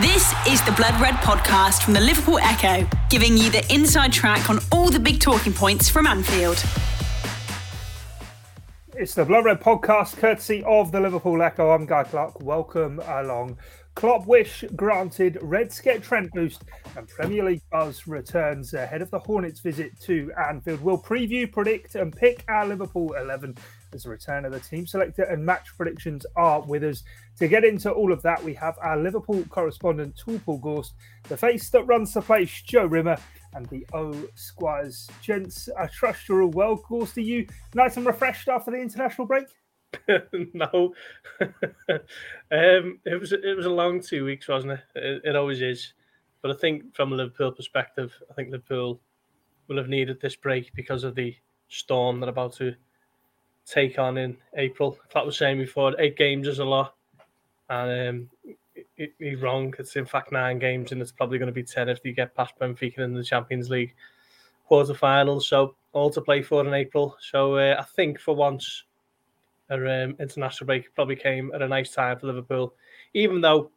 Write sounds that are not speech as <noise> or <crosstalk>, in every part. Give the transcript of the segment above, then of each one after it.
This is the Blood Red podcast from the Liverpool Echo, giving you the inside track on all the big talking points from Anfield. It's the Blood Red podcast, courtesy of the Liverpool Echo. I'm Guy Clark. Welcome along. Klopp wish granted, Reds get Trent boost, and Premier League buzz returns ahead of the Hornets' visit to Anfield. We'll preview, predict, and pick our Liverpool 11 as the return of the team selector and match predictions are with us. To get into all of that, we have our Liverpool correspondent, Paul Gorst, the face that runs the place, Joe Rimmer, and Theo Squires. Gents, I trust you're all well. Gorst, are you nice and refreshed after the international break? <laughs> no, <laughs> um, it was it was a long two weeks, wasn't it? it? It always is. But I think from a Liverpool perspective, I think Liverpool will have needed this break because of the storm they're about to take on in April. That was saying before, eight games is a lot, and um, he's wrong. It's in fact nine games, and it's probably going to be ten if you get past Benfica in the Champions League quarterfinals. So all to play for in April. So uh, I think for once a um, international break probably came at a nice time for Liverpool, even though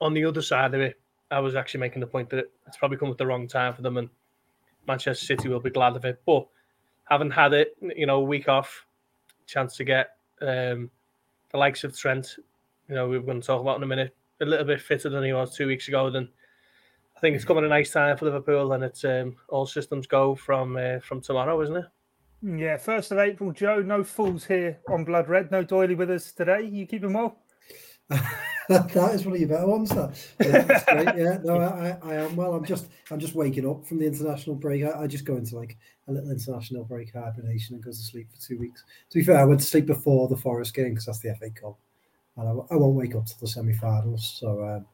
on the other side of it, I was actually making the point that it's probably come at the wrong time for them, and Manchester City will be glad of it. But having had it, you know, a week off, chance to get um, the likes of Trent, you know, we are going to talk about in a minute, a little bit fitter than he was two weeks ago. Then I think it's coming a nice time for Liverpool, and it's um, all systems go from uh, from tomorrow, isn't it? Yeah, first of April, Joe. No fools here on Blood Red. No Doyle with us today. You keeping well? <laughs> <laughs> that is one of your better ones. That yeah, <laughs> yeah no, I, I am well. I'm just I'm just waking up from the international break. I, I just go into like a little international break hibernation and goes to sleep for two weeks. To be fair, I went to sleep before the Forest game because that's the FA Cup, and I, I, won't wake up to the semi-finals. So um,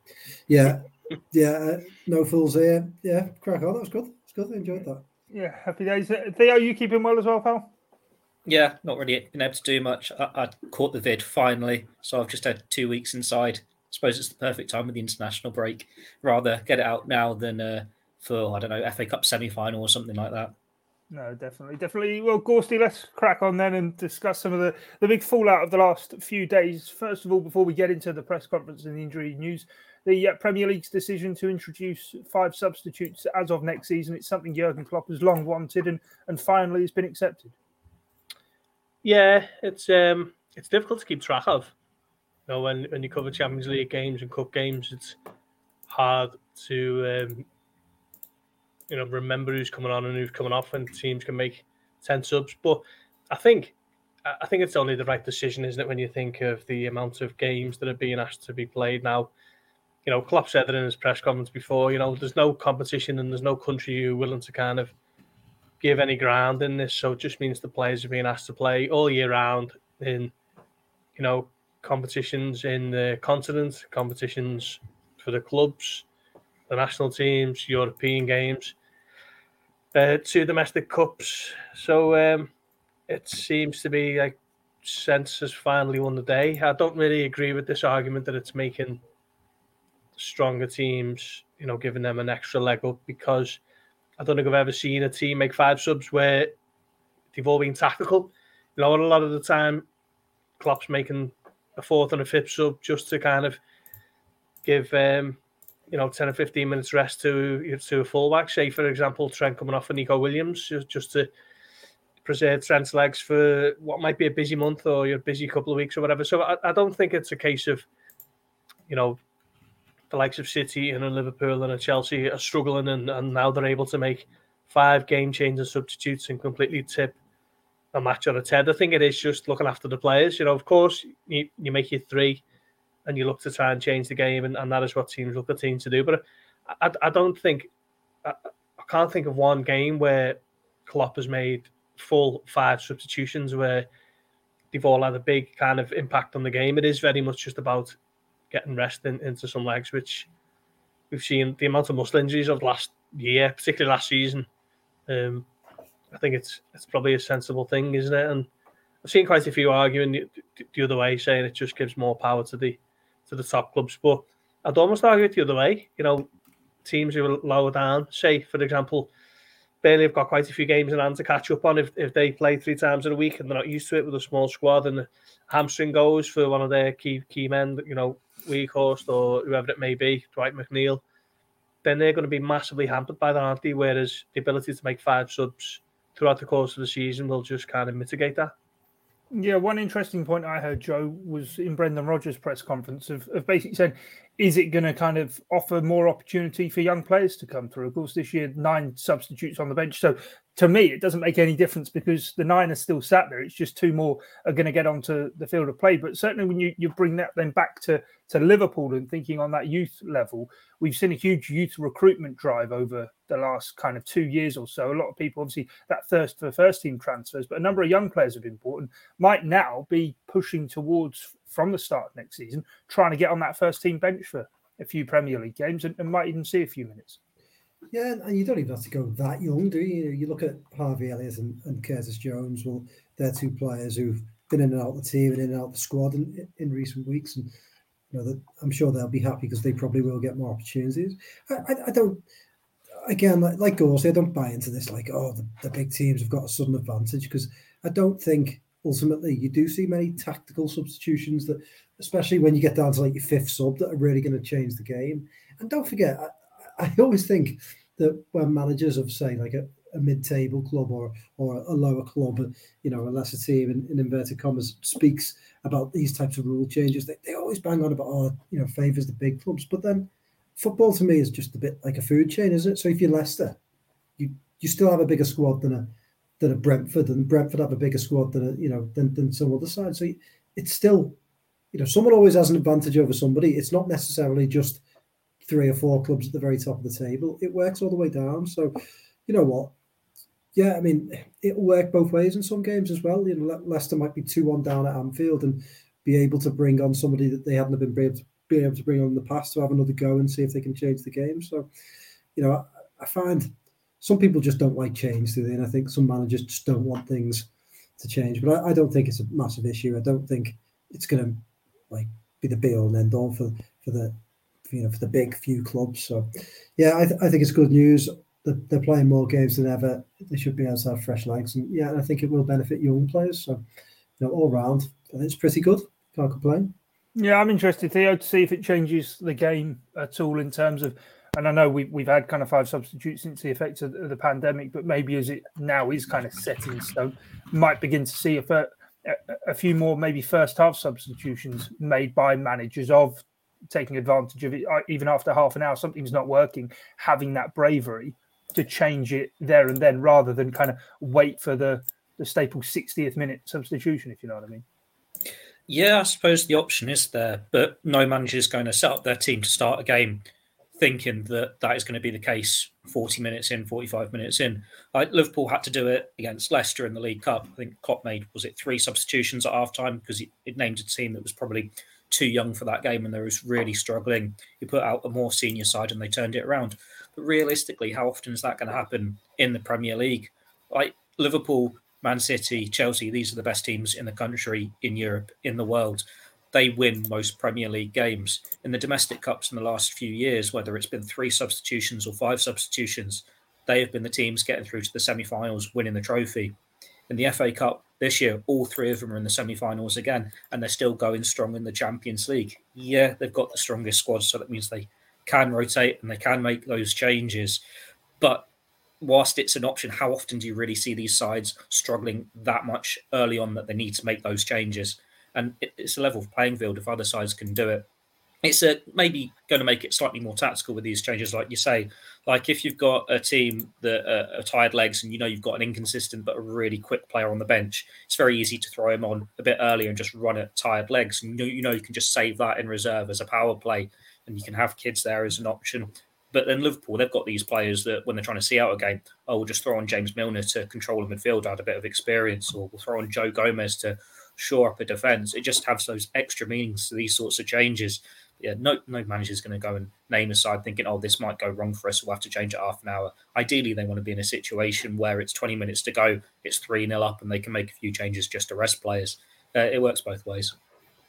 yeah, <laughs> yeah, uh, no fools here. Yeah, crack on. That was good. It's good. I enjoyed that. Yeah, happy days. Theo, you keeping well as well, pal? Yeah, not really been able to do much. I, I caught the vid finally, so I've just had two weeks inside. I suppose it's the perfect time with the international break. Rather get it out now than uh, for I don't know FA Cup semi final or something like that. No, definitely, definitely. Well, Gorsty, let's crack on then and discuss some of the, the big fallout of the last few days. First of all, before we get into the press conference and the injury news, the uh, Premier League's decision to introduce five substitutes as of next season. It's something Jurgen Klopp has long wanted and, and finally has been accepted. Yeah, it's um, it's difficult to keep track of. You know, when, when you cover Champions League games and Cup games, it's hard to um, you know remember who's coming on and who's coming off, and teams can make ten subs. But I think I think it's only the right decision, isn't it, when you think of the amount of games that are being asked to be played now you know, Klopp said it in his press conference before. You know, there's no competition and there's no country who willing to kind of give any ground in this. So it just means the players are being asked to play all year round in, you know, competitions in the continent, competitions for the clubs, the national teams, European games, uh, two domestic cups. So um, it seems to be like sense has finally won the day. I don't really agree with this argument that it's making stronger teams, you know, giving them an extra leg up because I don't think I've ever seen a team make five subs where they've all been tactical. You know, a lot of the time, Klopp's making a fourth and a fifth sub just to kind of give, um, you know, 10 or 15 minutes rest to to a fullback. Say, for example, Trent coming off for Neco Williams, just, just to preserve Trent's legs for what might be a busy month or your busy couple of weeks or whatever. So I, I don't think it's a case of, you know, the likes of City and a Liverpool and a Chelsea are struggling, and, and now they're able to make five game changing substitutes and completely tip a match on its head. I think it is just looking after the players. You know, of course, you, you make your three and you look to try and change the game, and, and that is what teams look at teams to do. But I, I don't think, I, I can't think of one game where Klopp has made full five substitutions where they've all had a big kind of impact on the game. It is very much just about getting rest in, into some legs, which we've seen the amount of muscle injuries of last year, particularly last season. Um, I think it's it's probably a sensible thing, isn't it? And I've seen quite a few arguing the, the other way, saying it just gives more power to the to the top clubs. But I'd almost argue it the other way. You know, teams who are lower down, say for example, Burnley have got quite a few games in hand to catch up on if, if they play three times in a week and they're not used to it with a small squad and hamstring goes for one of their key key men. You know, Weghorst or whoever it may be, Dwight McNeil, then they're going to be massively hampered by that, aren't they? Whereas the ability to make five subs throughout the course of the season will just kind of mitigate that. Yeah, one interesting point I heard, Joe, was in Brendan Rodgers' press conference of, of basically saying, is it going to kind of offer more opportunity for young players to come through? Of course, this year, nine substitutes on the bench. So to me, it doesn't make any difference because the nine are still sat there. It's just two more are going to get onto the field of play. But certainly, when you, you bring that then back to, to Liverpool and thinking on that youth level, we've seen a huge youth recruitment drive over the last kind of two years or so. A lot of people, obviously, that thirst for first team transfers, but a number of young players have been bought and might now be pushing towards from the start next season, trying to get on that first team bench for a few Premier League games and, and might even see a few minutes. Yeah, and you don't even have to go that young, do you? You look at Harvey Elliott and, and Curtis Jones. Well, they're two players who've been in and out of the team and in and out of the squad in, in recent weeks, and you know that I'm sure they'll be happy because they probably will get more opportunities. I, I, I don't. Again, like, like Gorsty, I don't buy into this. Like, oh, the, the big teams have got a sudden advantage because I don't think ultimately you do see many tactical substitutions that, especially when you get down to like your fifth sub, that are really going to change the game. And don't forget, I, I always think that when managers of say like a, a mid-table club or or a lower club, you know, a lesser team in, in, inverted commas speaks about these types of rule changes, they, they always bang on about oh, you know, favours the big clubs. But then football to me is just a bit like a food chain, isn't it? So if you're Leicester, you you still have a bigger squad than a than a Brentford, and Brentford have a bigger squad than a, you know than, than some other side. So it's still, you know, someone always has an advantage over somebody. It's not necessarily just three or four clubs at the very top of the table. It works all the way down. So, you know what? Yeah, I mean, it'll work both ways in some games as well. You know, Le- Leicester might be two one down at Anfield and be able to bring on somebody that they hadn't been able to, be able to bring on in the past to have another go and see if they can change the game. So, you know, I, I find some people just don't like change, do they? And I think some managers just don't want things to change. But I, I don't think it's a massive issue. I don't think it's going to like be the be all and end all for for the you know for the big few clubs. So yeah, I, th- I think it's good news. that they're playing more games than ever. They should be able to have fresh legs, and yeah, I think it will benefit young players. So you know, all round, it's pretty good. Can't complain. Yeah, I'm interested, Theo, to see if it changes the game at all in terms of and I know we, we've had kind of five substitutes since the effects of the pandemic, but maybe as it now is kind of set in stone, might begin to see a, a, few more maybe first half substitutions made by managers of taking advantage of it, uh, even after half an hour, something's not working, having that bravery to change it there and then rather than kind of wait for the, the staple 60th minute substitution, if you know what I mean. Yeah, I suppose the option is there, but no manager is going to set up their team to start a game thinking that that is going to be the case 40 minutes in, 45 minutes in. Like Liverpool had to do it against Leicester in the League Cup. I think Klopp made, was it three substitutions at half time because it, named a team that was probably too young for that game and they was really struggling. He put out a more senior side and they turned it around. But realistically, how often is that going to happen in the Premier League? Like Liverpool, Man City, Chelsea, these are the best teams in the country, in Europe, in the world they win most Premier League games. In the domestic cups in the last few years, whether it's been three substitutions or five substitutions, they have been the teams getting through to the semi-finals, winning the trophy. In the FA Cup this year, all three of them are in the semi-finals again, and they're still going strong in the Champions League. Yeah, they've got the strongest squad, so that means they can rotate and they can make those changes. But whilst it's an option, how often do you really see these sides struggling that much early on that they need to make those changes? And it's a level playing field if other sides can do it. It's a, maybe going to make it slightly more tactical with these changes, like you say. Like if you've got a team that uh, are tired legs and you know you've got an inconsistent but a really quick player on the bench, it's very easy to throw him on a bit earlier and just run at tired legs. And you know, you know you can just save that in reserve as a power play, and you can have kids there as an option. But then Liverpool, they've got these players that when they're trying to see out a game, oh, we'll just throw on James Milner to control the midfield, add a bit of experience, or we'll throw on Joe Gomez to shore up a defence. It just has those extra meanings to these sorts of changes. Yeah, no, no is going to go and name a side thinking, oh, this might go wrong for us. We'll have to change it half an hour. Ideally, they want to be in a situation where it's 20 minutes to go, it's 3 0 up, and they can make a few changes just to rest players. Uh, it works both ways.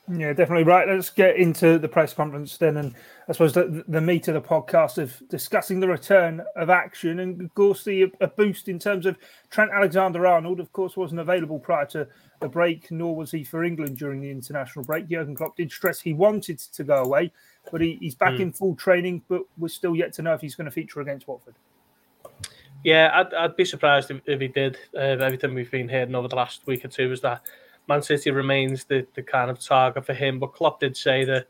Yeah, definitely right. Let's get into the press conference then, and I suppose the, the meat of the podcast of discussing the return of action, and of course the a boost in terms of Trent Alexander-Arnold. Of course, wasn't available prior to the break, nor was he for England during the international break. Jurgen Klopp did stress he wanted to go away, but he, he's back mm. in full training. But we're still yet to know if he's going to feature against Watford. Yeah, I'd, I'd be surprised if, if he did. Uh, everything we've been hearing over the last week or two is that Man City remains the, the kind of target for him. But Klopp did say that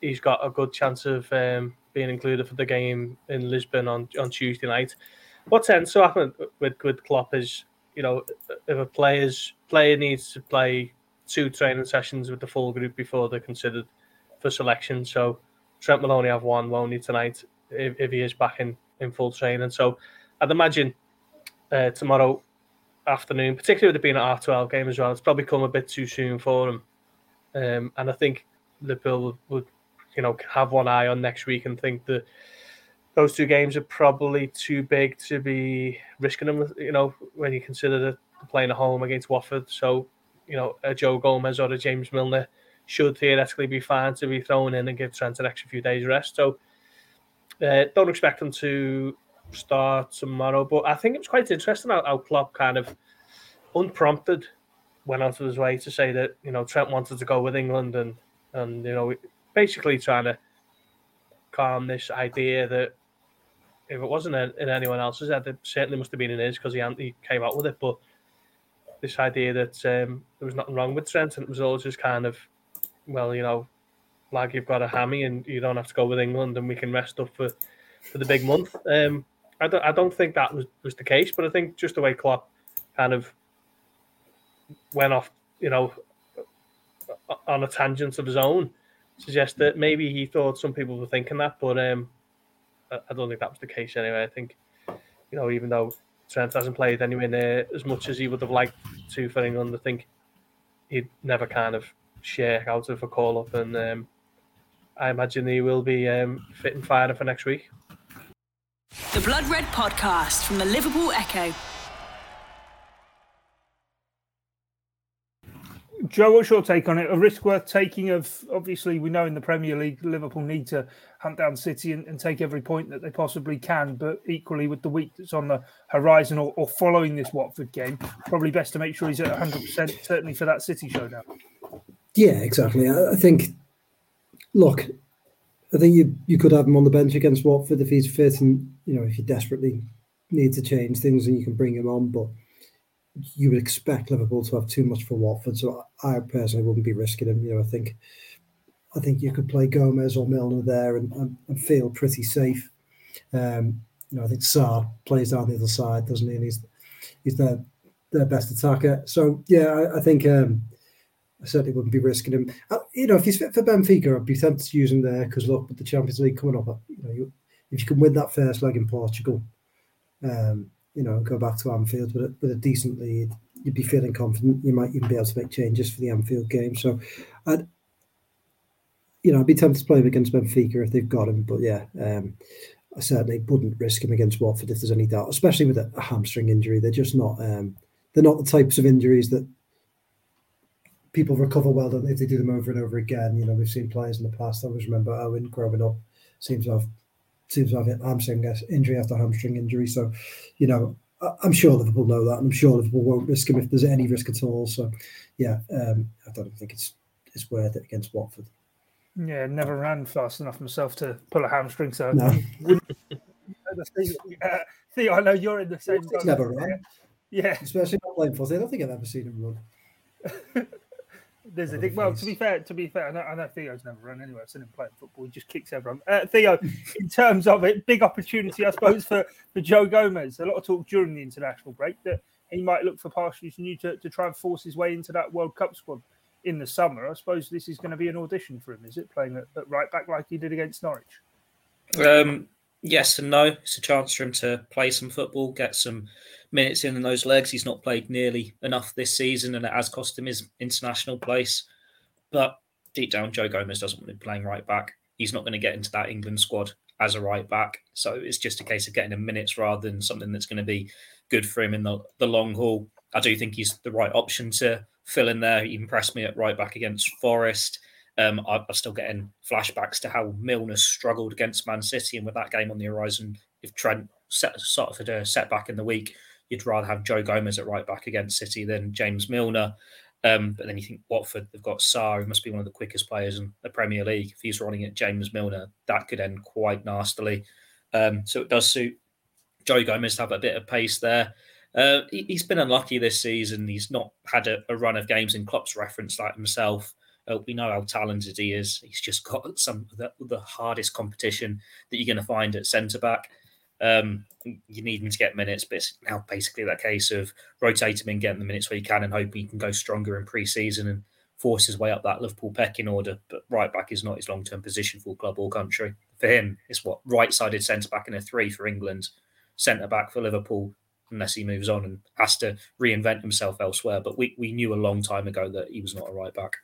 he's got a good chance of um, being included for the game in Lisbon on, on Tuesday night. What tends to happen with, with Klopp is, you know, if a player's player needs to play two training sessions with the full group before they're considered for selection. So Trent will only have one, won't he, tonight, if, if he is back in, in full training. So I'd imagine uh, tomorrow afternoon, particularly with it being an R twelve game as well. It's probably come a bit too soon for him, um, and I think Liverpool would, you know, have one eye on next week and think that those two games are probably too big to be risking them. You know, when you consider that playing at home against Watford, so you know, a Joe Gomez or a James Milner should theoretically be fine to be thrown in and give Trent an extra few days rest. So uh, don't expect them to start tomorrow. But I think it was quite interesting how, how Klopp kind of unprompted went out of his way to say that you know Trent wanted to go with England and and you know basically trying to calm this idea that if it wasn't in anyone else's head, it certainly must have been in his because he he came out with it. But this idea that um, there was nothing wrong with Trent and it was all just kind of well, you know, like you've got a hammy and you don't have to go with England and we can rest up for for the big month. Um, I don't, I don't think that was, was the case, but I think just the way Klopp kind of went off, you know, on a tangent of his own, suggests that maybe he thought some people were thinking that, but um, I don't think that was the case anyway. I think, you know, even though Trent hasn't played anywhere near as much as he would have liked to for England, I think he'd never kind of share out of a call up, and um, I imagine he will be um, fit and fired for next week. The Blood Red Podcast from the Liverpool Echo. Joe, what's your take on it? A risk worth taking of obviously we know in the Premier League Liverpool need to hunt down City and, and take every point that they possibly can, but equally with the week that's on the horizon or, or following this Watford game, probably best to make sure he's at 100% certainly for that City showdown. Yeah, exactly. I, I think look, I think you you could have him on the bench against Watford if he's fit, and you know if you desperately need to change things, and you can bring him on. But you would expect Liverpool to have too much for Watford, so I personally wouldn't be risking him. You know, I think I think you could play Gomez or Milner there and, and, and feel pretty safe. Um, you know, I think Sarr plays down the other side, doesn't he? And he's he's their their best attacker. So yeah, I, I think um, I certainly wouldn't be risking him. Uh, you know, if he's fit for Benfica, I'd be tempted to use him there because look, with the Champions League coming up, you know, you, if you can win that first leg in Portugal, um, you know, go back to Anfield with a, with a decent lead, you'd be feeling confident. You might even be able to make changes for the Anfield game. So, I'd, you know, I'd be tempted to play him against Benfica if they've got him. But yeah, um, I certainly wouldn't risk him against Watford if there's any doubt, especially with a, a hamstring injury. They're just not. Um, they're not the types of injuries that people recover well, don't they, if they do them over and over again? You know, we've seen players in the past. I always remember Owen growing up seems to have seems to have hamstring injury after hamstring injury. So, you know, I'm sure Liverpool know that, and I'm sure Liverpool won't risk him if there's any risk at all. So, yeah, um, I don't think it's it's worth it against Watford. Yeah, never ran fast enough myself to pull a hamstring, so no. <laughs> uh, Theo, I know you're in the same. He's never run. Yeah, especially not playing for. I don't think I've ever seen him run. <laughs> There's a thing. Well, to be fair, to be fair, I know, I know, Theo's never run anyway. I've seen him playing football. He just kicks everyone. Uh, Theo, <laughs> in terms of it, big opportunity, I suppose, for, for Joe Gomez. A lot of talk during the international break that he might look for Partially New to, to try and force his way into that World Cup squad in the summer. I suppose this is going to be an audition for him, is it? Playing at, at right back like he did against Norwich. Um, yes and no. It's a chance for him to play some football, get some minutes in those legs. He's not played nearly enough this season, and it has cost him his international place. But deep down, Joe Gomez doesn't want him playing right back. He's not going to get into that England squad as a right back. So it's just a case of getting him minutes rather than something that's going to be good for him in the, the long haul. I do think he's the right option to fill in there. He impressed me at right back against Forest. Um, I, I'm still getting flashbacks to how Milner struggled against Man City, and with that game on the horizon, if Trent set, had a setback in the week, you'd rather have Joe Gomez at right back against City than James Milner. Um, but then you think Watford, they've got Sarr, who must be one of the quickest players in the Premier League. If he's running at James Milner, that could end quite nastily. Um, so it does suit Joe Gomez to have a bit of pace there. Uh, he, has been unlucky this season. He's not had a, a run of games in Klopp's reference like himself. Uh, we know how talented he is. He's just <laughs> got some the, the hardest competition that you're going to find at centre back. Um, you need him to get minutes, but it's now basically that case of rotate him and getting the minutes where you can and hope he can go stronger in pre-season and force his way up that Liverpool pecking order. But right back is not his long-term position for club or country. For him, it's what right-sided centre back in a three for England, centre back for Liverpool, unless he moves on and has to reinvent himself elsewhere. But we, we knew a long time ago that he was not a right back.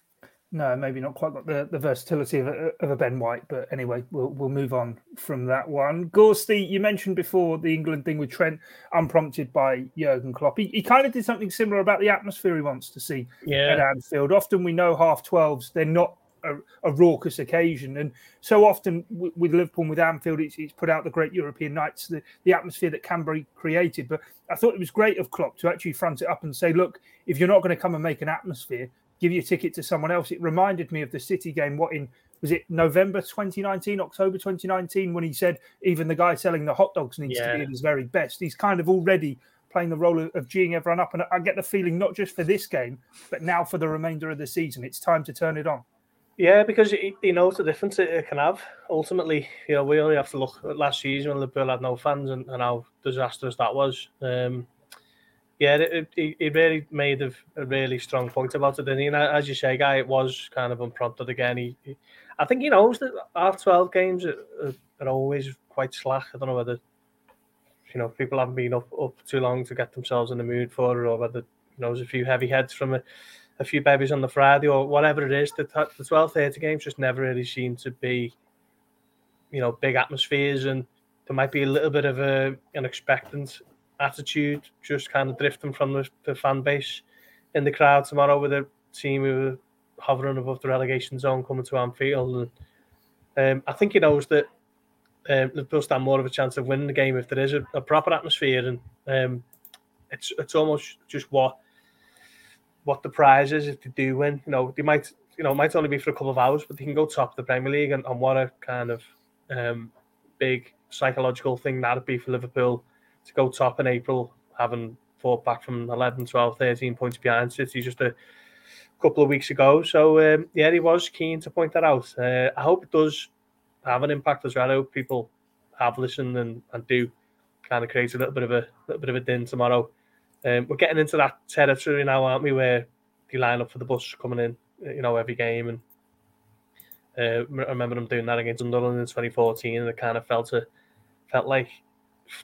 No, maybe not quite got the, the versatility of a, of a Ben White, but anyway, we'll we'll move on from that one. Gorsty, you mentioned before the England thing with Trent, unprompted by Jurgen Klopp. He, he kind of did something similar about the atmosphere he wants to see yeah. at Anfield. Often we know half twelves; they're not a, a, raucous occasion. And so often with, with Liverpool and with Anfield, it's, it's, put out the great European nights, the, the atmosphere that can be created. But I thought it was great of Klopp to actually front it up and say, look, if you're not going to come and make an atmosphere, give your ticket to someone else. It reminded me of the City game. What in was it November 2019, October 2019, when he said even the guy selling the hot dogs needs yeah. to be at his very best. He's kind of already playing the role of, of geeing everyone up. And I get the feeling not just for this game, but now for the remainder of the season, it's time to turn it on. Yeah, because he knows the difference it can have. Ultimately, you know, we only have to look at last season when Liverpool had no fans and, and how disastrous that was. Um, yeah, it, it, it really made a, a, really strong point about it. And you know, as you say, guy, it was kind of unprompted again. He, he I think he knows that half twelve games are, are, always quite slack. I don't know whether you know people haven't been up up too long to get themselves in the mood for it, or whether you know there's a few heavy heads from a, a few babies on the Friday or whatever it is. The the twelve thirty games just never really seem to be, you know, big atmospheres and there might be a little bit of a an expectant attitude just kind of drifting from the, the fan base in the crowd tomorrow with a team who are hovering above the relegation zone coming to Anfield. And um, I think he knows that um, Liverpool stand more of a chance of winning the game if there is a, a proper atmosphere, and um, it's it's almost just what what the prize is if they do win. You know, they might you know might only be for a couple of hours, but they can go top of the Premier League, and, and what a kind of um, big psychological thing that'd be for Liverpool to go top in April, having fought back from 11, 12, 13 points behind City just a couple of weeks ago. So, um, yeah, he was keen to point that out. Uh, I hope it does have an impact as well. I hope people have listened and, and do kind of create a little bit of a little bit of a din tomorrow. Um, we're getting into that territory now, aren't we? Where they line up for the bus coming in, you know, every game. And uh, I remember them doing that against Sunderland in 2014, and it kind of felt a, felt like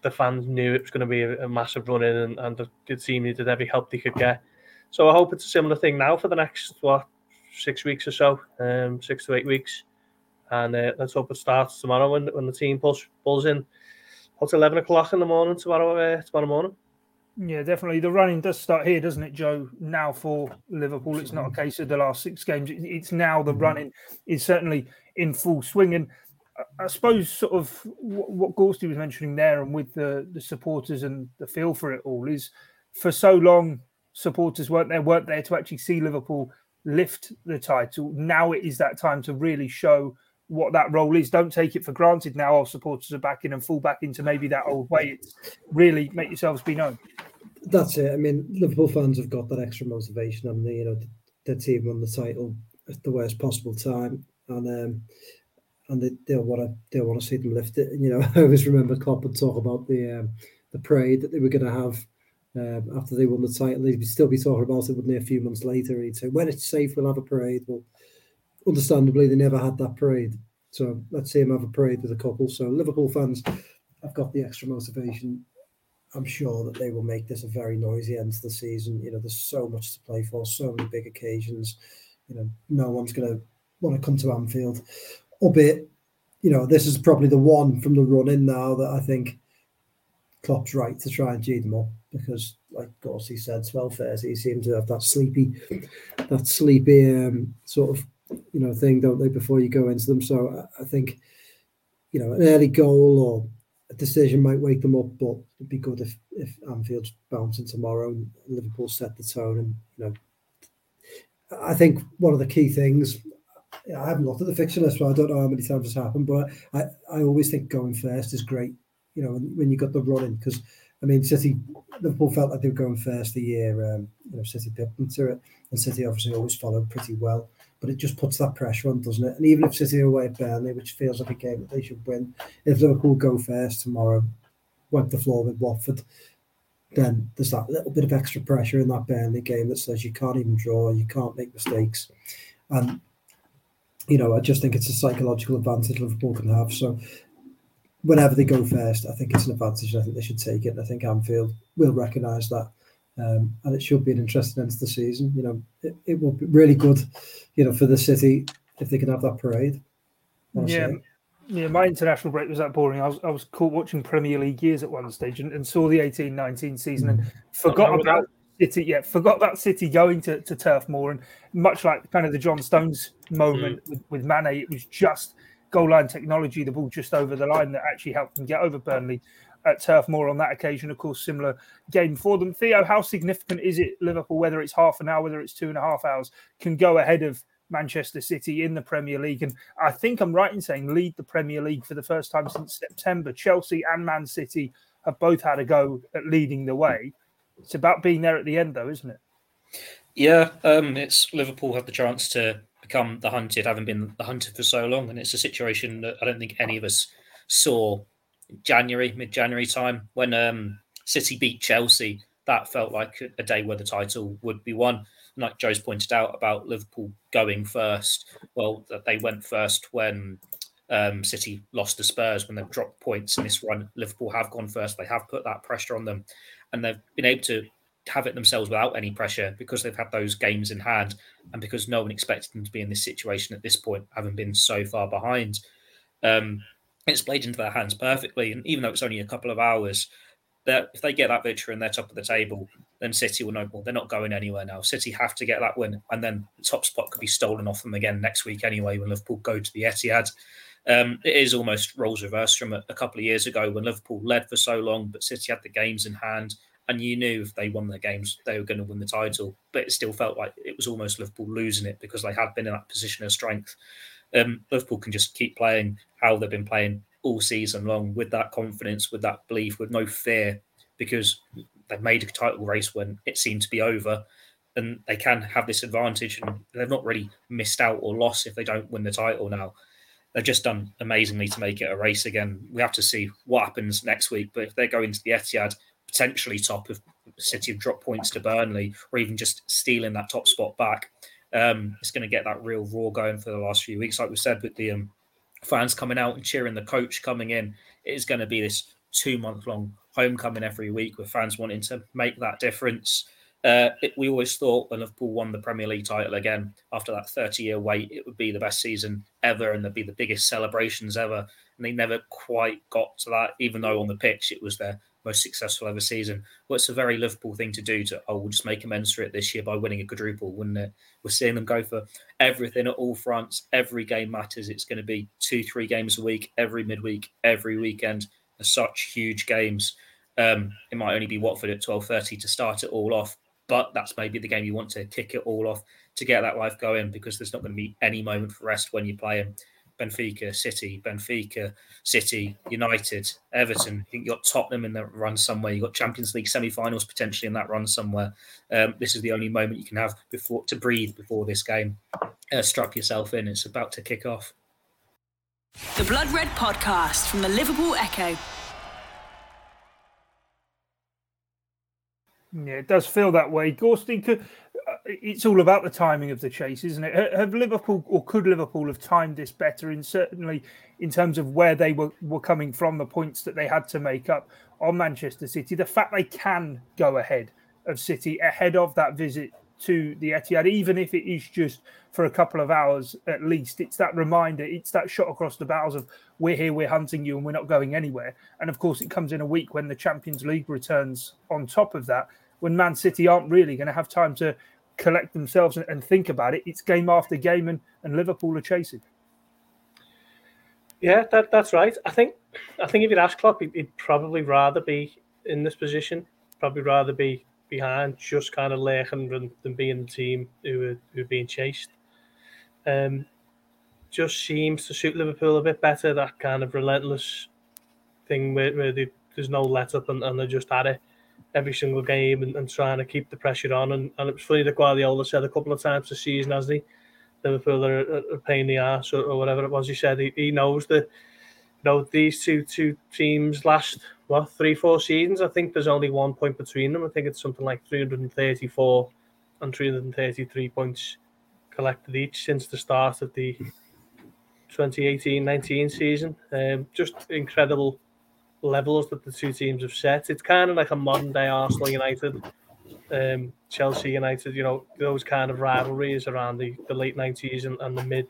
the fans knew it was going to be a, a massive run in, and, and the, the team needed every help they could get. So I hope it's a similar thing now for the next what six weeks or so, um, six to eight weeks, and uh, let's hope it starts tomorrow when when the team pulls pulls in. It's eleven o'clock in the morning tomorrow. Uh, tomorrow morning. Yeah, definitely. The running does start here, doesn't it, Joe? Now for Liverpool, it's not a case of the last six games. It's now the mm-hmm. running is certainly in full swing. And I suppose sort of what Gorsty was mentioning there, and with the the supporters and the feel for it all, is for so long supporters weren't there, weren't there to actually see Liverpool lift the title. Now it is that time to really show what that role is. Don't take it for granted. Now our supporters are back in and fall back into maybe that old way. It's really make yourselves be known. That's it. I mean, Liverpool fans have got that extra motivation, and you know, the, the team won the title at the worst possible time, and um, and they, they'll want to they'll want to see them lift it. You know, <laughs> I always remember Klopp would talk about the um, the parade that they were going to have um, after they won the title. They'd still be talking about it, wouldn't they? A few months later, he'd say, "When it's safe, we'll have a parade." Well, understandably, they never had that parade, so let's see him have a parade with a couple. So Liverpool fans have got the extra motivation. I'm sure that they will make this a very noisy end to the season. You know, there's so much to play for, so many big occasions. You know, no one's going to want to come to Anfield albeit, you know, this is probably the one from the run in now that I think Klopp's right to try and G them up because, like Gorsty said, twelve thirty, he seemed to have that sleepy, that sleepy um, sort of you know thing, don't they? Before you go into them, so I, I think you know an early goal or a decision might wake them up, but it'd be good if if Anfield's bouncing tomorrow and Liverpool set the tone. And you know, I think one of the key things. I haven't looked at the fixture list, so I don't know how many times it's happened, but I, I always think going first is great. You know, when, when you got the running, because I mean, City, Liverpool felt like they were going first the year. Um, you know, City pipped into it, and City obviously always followed pretty well but it just puts that pressure on, doesn't it? And even if City are away at Burnley, which feels like a game that they should win, if Liverpool go first tomorrow, wipe the floor with Watford, then there's that little bit of extra pressure in that Burnley game that says you can't even draw, you can't make mistakes. And, you know, I just think it's a psychological advantage Liverpool can have. So whenever they go first, I think it's an advantage. I think they should take it. And I think Anfield will recognise that. Um, and it should be an interesting end to the season. You know, it, it will be really good, you know, for the city if they can have that parade. Honestly. Yeah, yeah. My international break was that boring. I was I was caught watching Premier League years at one stage and, and saw the 18-19 season and mm. forgot about City. Yeah, forgot about City going to, to Turf Moor and much like kind of the John Stones moment mm. with, with Mane, it was just goal line technology, the ball just over the line that actually helped them get over Burnley at Turf Moor on that occasion. Of course, similar game for them. Theo, how significant is it Liverpool, whether it's half an hour, whether it's two and a half hours, can go ahead of Manchester City in the Premier League? And I think I'm right in saying lead the Premier League for the first time since September. Chelsea and Man City have both had a go at leading the way. It's about being there at the end, though, isn't it? Yeah, um, it's Liverpool have the chance to become the hunted, having been the hunted for so long, and it's a situation that I don't think any of us saw January, mid January time when um, City beat Chelsea. That felt like a day where the title would be won. like Joe's pointed out about Liverpool going first. Well, that they went first when um, City lost to Spurs when they've dropped points in this run. Liverpool have gone first. They have put that pressure on them, and they've been able to have it themselves without any pressure because they've had those games in hand, and because no one expected them to be in this situation at this point, having been so far behind. Um, it's played into their hands perfectly. And even though it's only a couple of hours, that if they get that victory and they're top of the table, then City will know well, they're not going anywhere now. City have to get that win, and then the top spot could be stolen off them again next week anyway when Liverpool go to the Etihad. Um, it is almost roles reversed from a, a, couple of years ago when Liverpool led for so long, but City had the games in hand, and you knew if they won their games, they were going to win the title. But it still felt like it was almost Liverpool losing it because they had been in that position of strength. Um, Liverpool can just keep playing how they've been playing all season long with that confidence, with that belief, with no fear, because they've made a title race when it seemed to be over, and they can have this advantage, and they've not really missed out or lost if they don't win the title now. They've just done amazingly to make it a race again. We have to see what happens next week, but if they go into the Etihad potentially top of City have dropped points to Burnley, or even just stealing that top spot back, um, it's going to get that real raw going for the last few weeks. Like we said with the um, fans coming out and cheering the coach coming in, it is going to be this two month long homecoming every week with fans wanting to make that difference. Uh, it, we always thought when Liverpool won the Premier League title again after that 30 year wait, it would be the best season ever and there'd be the biggest celebrations ever. And they never quite got to that, even though on the pitch it was their most successful ever season. Well, it's a very Liverpool thing to do to, oh, we'll just make amends for it this year by winning a quadruple, wouldn't it? We're seeing them go for everything at all fronts. Every game matters. It's going to be two, three games a week, every midweek, every weekend. Are such huge games. Um, it might only be Watford at 12.30 to start it all off, but that's maybe the game you want to kick it all off to get that life going because there's not going to be any moment for rest when you're playing. Benfica, City, Benfica, City, United, Everton. You've got Tottenham in the run somewhere. You've got Champions League semi-finals potentially in that run somewhere. Um, this is the only moment you can have before to breathe before this game. Uh, strap yourself in. It's about to kick off. The Blood Red Podcast from the Liverpool Echo. Yeah, it does feel that way. Gorsty, could, uh, it's all about the timing of the chase, isn't it? Have Liverpool or could Liverpool have timed this better? In certainly in terms of where they were, were coming from, the points that they had to make up on Manchester City, the fact they can go ahead of City ahead of that visit to the Etihad, even if it is just for a couple of hours at least. It's that reminder, it's that shot across the bows of we're here, we're hunting you, and we're not going anywhere. And of course, it comes in a week when the Champions League returns on top of that, when Man City aren't really going to have time to collect themselves and, and think about it. It's game after game, and, and Liverpool are chasing. Yeah, that, that's right. I think I think if you'd ask Klopp, he'd, probably rather be in this position. Probably rather be behind, just kind of lurking than, than being the team who are, who are being chased. Um, just seems to suit Liverpool a bit better. That kind of relentless thing where, where they, there's no let up and, and they're just at it every single game and, and trying to keep the pressure on. And, and it was funny that Guardiola said a couple of times this season, as he Liverpool are a pain in the ass or, or, whatever it was. He said he, he knows that you know these two two teams last what three four seasons. I think there's only one point between them. I think it's something like 334 and 333 points collected each since the start of the 2018-19 season. Um, just incredible levels that the two teams have set. It's kind of like a modern day Arsenal United um, Chelsea United, you know, those kind of rivalries around the, the late 90s and, and the mid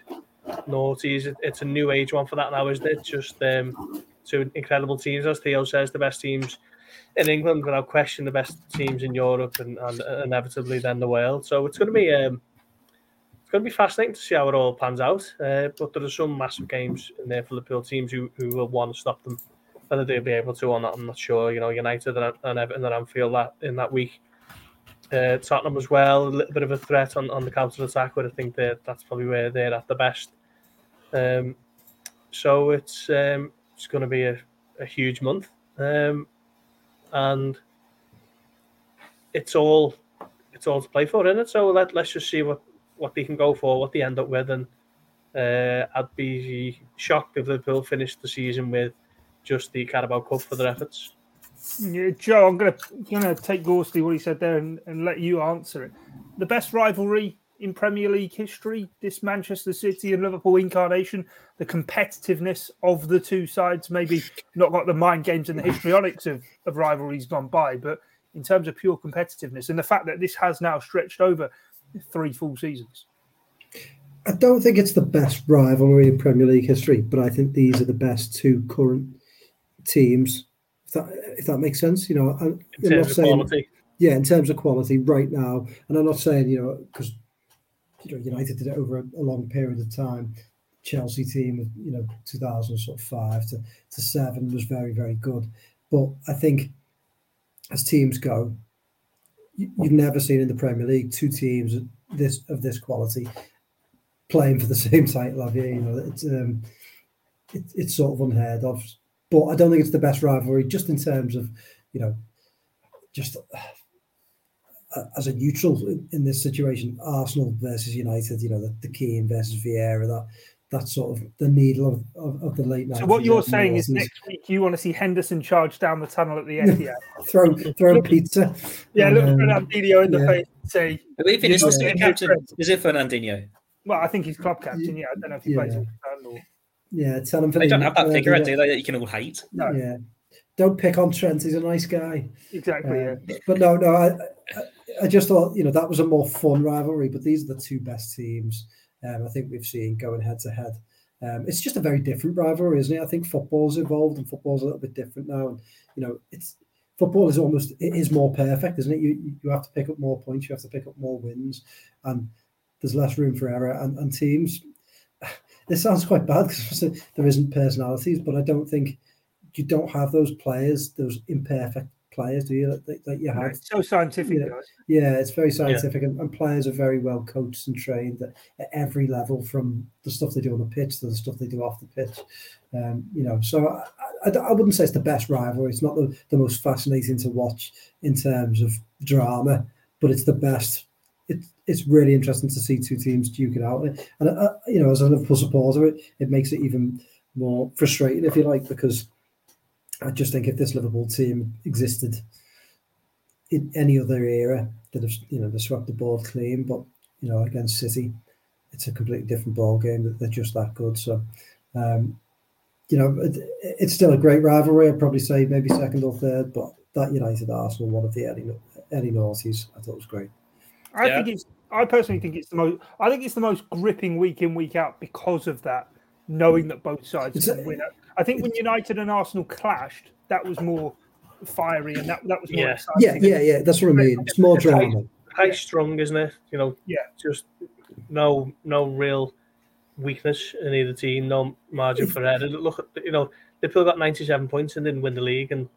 noughties. It, it's a new age one for that now, isn't it? Just um, two incredible teams, as Theo says, the best teams in England, without question, the best teams in Europe and, and inevitably then the world. So it's going to be um, it's going to be fascinating to see how it all pans out. Uh, but there are some massive games in there for Liverpool teams who, who will want to stop them. Whether they'll be able to or not, I'm not sure. You know, United and, and Everton and Anfield that in that week uh, Tottenham as well, a little bit of a threat on, on the counter attack, but I think that that's probably where they're at the best. Um, so it's um, it's going to be a, a huge month, um, and it's all it's all to play for, isn't it? So let let's just see what what they can go for, what they end up with, and uh, I'd be shocked if Liverpool finished the season with just the Carabao Cup for their efforts. Yeah, Joe, I'm gonna gonna take Gorsty what he said there and, and let you answer it. The best rivalry in Premier League history, this Manchester City and Liverpool incarnation, the competitiveness of the two sides, maybe not got the mind games and the histrionics of, of rivalries gone by, but in terms of pure competitiveness and the fact that this has now stretched over three full seasons. I don't think it's the best rivalry in Premier League history, but I think these are the best two current teams that if that makes sense. You know, I'm, I'm not saying, quality. yeah, in terms of quality right now, and I'm not saying you know because you know United did it over a, a, long period of time. Chelsea team, you know, 2005 to, to seven was very very good, but I think as teams go, you, you've never seen in the Premier League two teams this of this quality playing for the <laughs> same title. Have you? You know, it's um, it, it's sort of unheard of. But I don't think it's the best rivalry, just in terms of, you know, just uh, as a neutral in, in, this situation, Arsenal versus United, you know, the, the Keane versus Vieira, that that sort of the needle of, of, of the late night. So what you're saying is next week you want to see Henderson charge down the tunnel at the Etihad, <laughs> throw throw pizza. Yeah, look um, Fernandinho in the yeah. face and say. I believe it is, yeah. captain. Is it Fernandinho? Well, I think he's club captain. Yeah, I don't know if he yeah. plays or. Yeah, tell him. They don't have that figure, do they? That you can all hate. No. Yeah, don't pick on Trent. He's a nice guy. Exactly. Uh, yeah. But no, no. I, I just thought you know that was a more fun rivalry. But these are the two best teams um, I think we've seen going head to head. Um, it's just a very different rivalry, isn't it? I think football's evolved and football's a little bit different now. And you know, it's football is almost it is more perfect, isn't it? You you have to pick up more points, you have to pick up more wins, and there's less room for error. And, and teams this sounds quite bad because there isn't personalities, but I don't think you don't have those players, those imperfect players, do you? That, that you have. It's so scientific, yeah, yeah it's very scientific, yeah. and, and, players are very well coached and trained at, at, every level, from the stuff they do on the pitch to the stuff they do off the pitch. Um, you know, so I, I, I, wouldn't say it's the best rivalry. It's not the, the most fascinating to watch in terms of drama, but it's the best it's it's really interesting to see two teams duke it out. And uh, you know, as a Liverpool supporter, it, it makes it even more frustrating, if you like, because I just think if this Liverpool team existed in any other era, that have you know they swept the board clean. But you know, against City, it's a completely different ball game. That They're just that good. So. Um, you know, it, it's still a great rivalry. I'd probably say maybe second or third, but that United Arsenal one of the early early noughties, I thought was great. I Yeah. think it's. I personally think it's the most. I think it's the most gripping week in week out because of that, knowing that both sides It's a- can win. I think when United and Arsenal clashed, that was more fiery and that that was more Yeah. exciting. Yeah, yeah, yeah. That's what I mean. It's more drama. high strung, isn't it? You know, Yeah. just no no real weakness in either team, no margin for error. Look, at you know, they Liverpool got ninety seven points and didn't win the league, and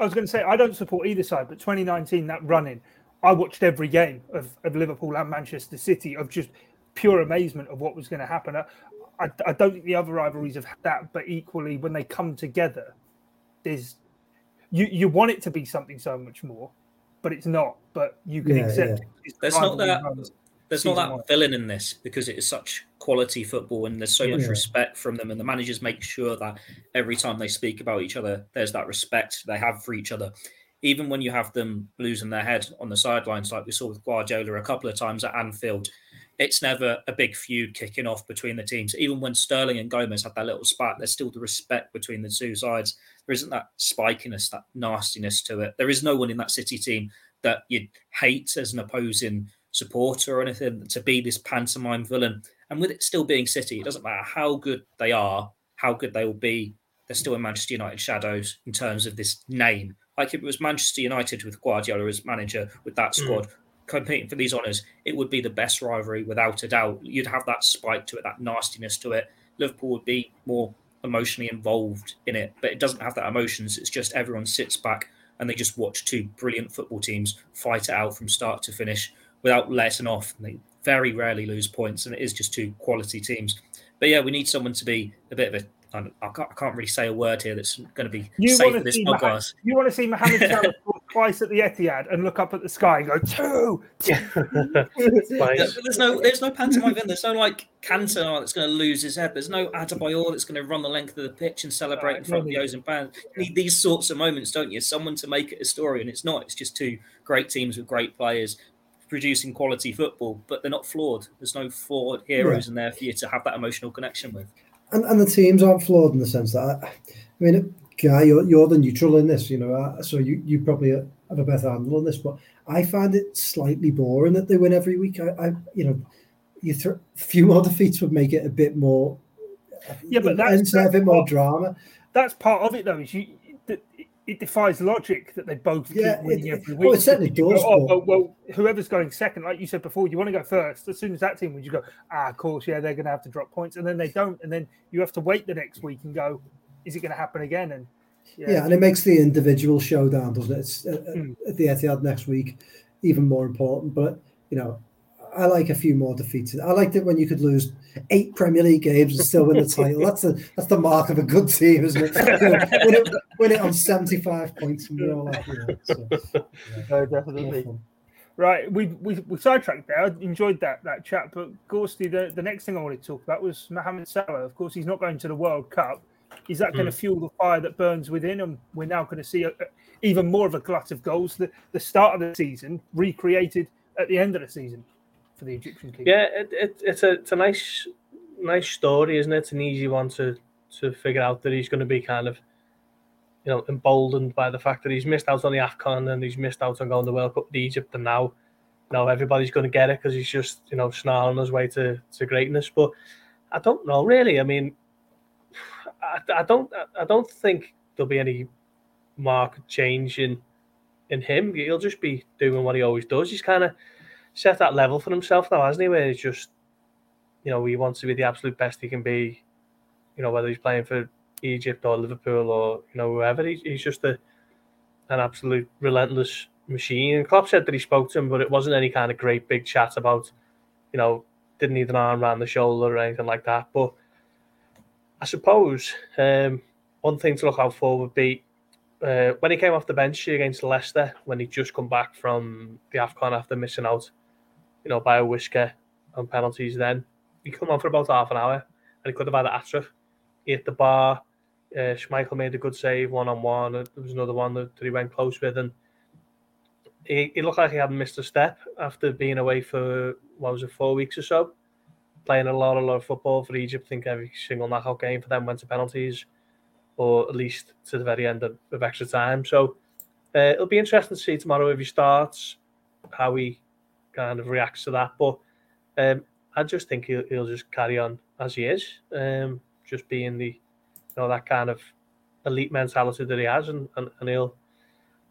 I was going to say I don't support either side, but 2019 that running, I watched every game of, of Liverpool and Manchester City of just pure amazement of what was going to happen. I, I, I don't think the other rivalries have had that, but equally when they come together, there's you you want it to be something so much more, but it's not. But you can Yeah, accept yeah. it. There's not that- runs. There's not that one. villain in this because it is such quality football and there's so much respect from them. And the managers make sure that every time they speak about each other, there's that respect they have for each other. Even when you have them losing their head on the sidelines, like we saw with Guardiola a couple of times at Anfield, it's never a big feud kicking off between the teams. Even when Sterling and Gomez had that little spat, there's still the respect between the two sides. There isn't that spikiness, that nastiness to it. There is no one in that City team that you'd hate as an opposing supporter or anything to be this pantomime villain. And with it still being City, it doesn't matter how good they are, how good they will be. They're still in Manchester United shadows in terms of this name. Like if it was Manchester United with Guardiola as manager with that Mm. squad competing for these honours, it would be the best rivalry without a doubt. You'd have that spike to it, that nastiness to it. Liverpool would be more emotionally involved in it, but it doesn't have that emotions. It's just everyone sits back and they just watch two brilliant football teams fight it out from start to finish without letting off. And they very rarely lose points, and it is just two quality teams. But yeah, we need someone to be a bit of a. I can't, I can't really say a word here that's going to be You safe want for to this see podcast. Mohamed, you want to see Mohamed <laughs> Salah twice at the Etihad and look up at the sky and go two. Yeah, <laughs> there's no, there's no pantomime. in. There's no like Cantona that's going to lose his head. There's no Adebayor that's going to run the length of the pitch and celebrate in front of the Arsenal fans. You need these sorts of moments, don't you? Someone to make it a story, and it's not. It's just two great teams with great players producing quality football, but they're not flawed. There's no flawed heroes in there for you to have that emotional connection with. And, and the teams aren't flawed in the sense that I, I mean, guy, you're, you're the neutral in this, you know, uh, so you, you probably have a better handle on this, but I find it slightly boring that they win every week. I, I you know, you th- a few more <laughs> defeats would make it a bit more, Yeah, but that's- a bit more drama. That's part of it, though. Is you it, defies logic that they both Yeah, keep winning it- every week. it certainly You go, does, Oh, well, well, whoever's going second, like you said before, you want to go first. As soon as that team wins, you go, ah, of course, yeah, they're going to have to drop points, and then they don't, and then you have to wait the next week and go, is it going to happen again? And Yeah. and it makes the individual showdown, doesn't it? It's uh, Hmm. at the Etihad next week even more important. But you know, I like a few more defeats. I liked it when you could lose eight Premier League games and still win the title. <laughs> That's the that's the mark of a good team, isn't it? You know, win, it win it on seventy five points and we're all like, you know, so, No, definitely. more. Right, we we, we sidetracked there. I enjoyed that that chat, but Gorsty, the, the next thing I wanted to talk about was Mohamed Salah. Of course, he's not going to the World Cup. Is that going to hmm. fuel the fire that burns within him? We're now going to see a, a- even more of a glut of goals. The the start of the season recreated at the end of the season for the Egyptian team. Yeah, it, it, it's a it's a nice nice story, isn't it? It's an easy one to to figure out that he's going to be kind of you know emboldened by the fact that he's missed out on the Afcon and he's missed out on going to the World Cup with Egypt, and now know everybody's going to get it because he's just you know snarling his way to to greatness. But I don't know really. I mean, I, I don't I don't think there'll be any marked change in in him. He'll just be doing what he always does. He's kind of set that level for himself now, hasn't he? Where he's just, you know, he wants to be the absolute best he can be. You know, whether he's playing for Egypt or Liverpool or you know whoever, he's, he's just a an absolute relentless machine. And Klopp said that he spoke to him, but it wasn't any kind of great big chat about, you know, didn't need an arm around the shoulder or anything like that. But I suppose um, one thing to look out for would be uh, when he came off the bench against Leicester, when he just come back from the AFCON after missing out, you know, by a whisker on penalties, then he come on for about half an hour and he could have had a hat-trick. He hit the bar. Uh, Schmeichel made a good save one on one. There was another one that, that he went close with, and he, he looked like he hadn't missed a step after being away for what was it, four weeks or so, playing a lot, a lot of football for Egypt. I think every single knockout game for them went to penalties or at least to the very end of, of extra time. So uh, it'll be interesting to see tomorrow if he starts, how he kind of reacts to that. But um, I just think he'll, he'll just carry on as he is, um, just being the, you know, that kind of elite mentality that he has, and, and, and he'll